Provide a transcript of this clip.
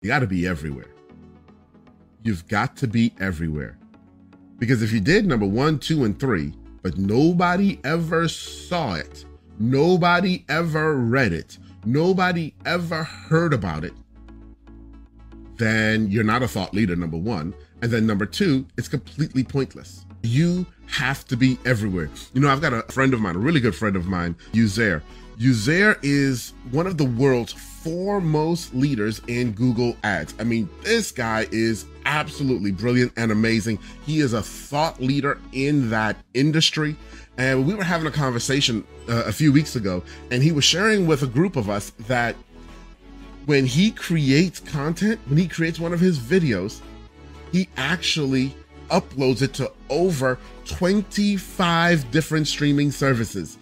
You got to be everywhere. You've got to be everywhere. Because if you did number one, two, and three, but nobody ever saw it, nobody ever read it, nobody ever heard about it, then you're not a thought leader, number one. And then number two, it's completely pointless. You have to be everywhere. You know, I've got a friend of mine, a really good friend of mine, Uzair. Uzair is one of the world's foremost leaders in Google Ads. I mean, this guy is absolutely brilliant and amazing. He is a thought leader in that industry. And we were having a conversation uh, a few weeks ago, and he was sharing with a group of us that when he creates content, when he creates one of his videos, he actually uploads it to over 25 different streaming services.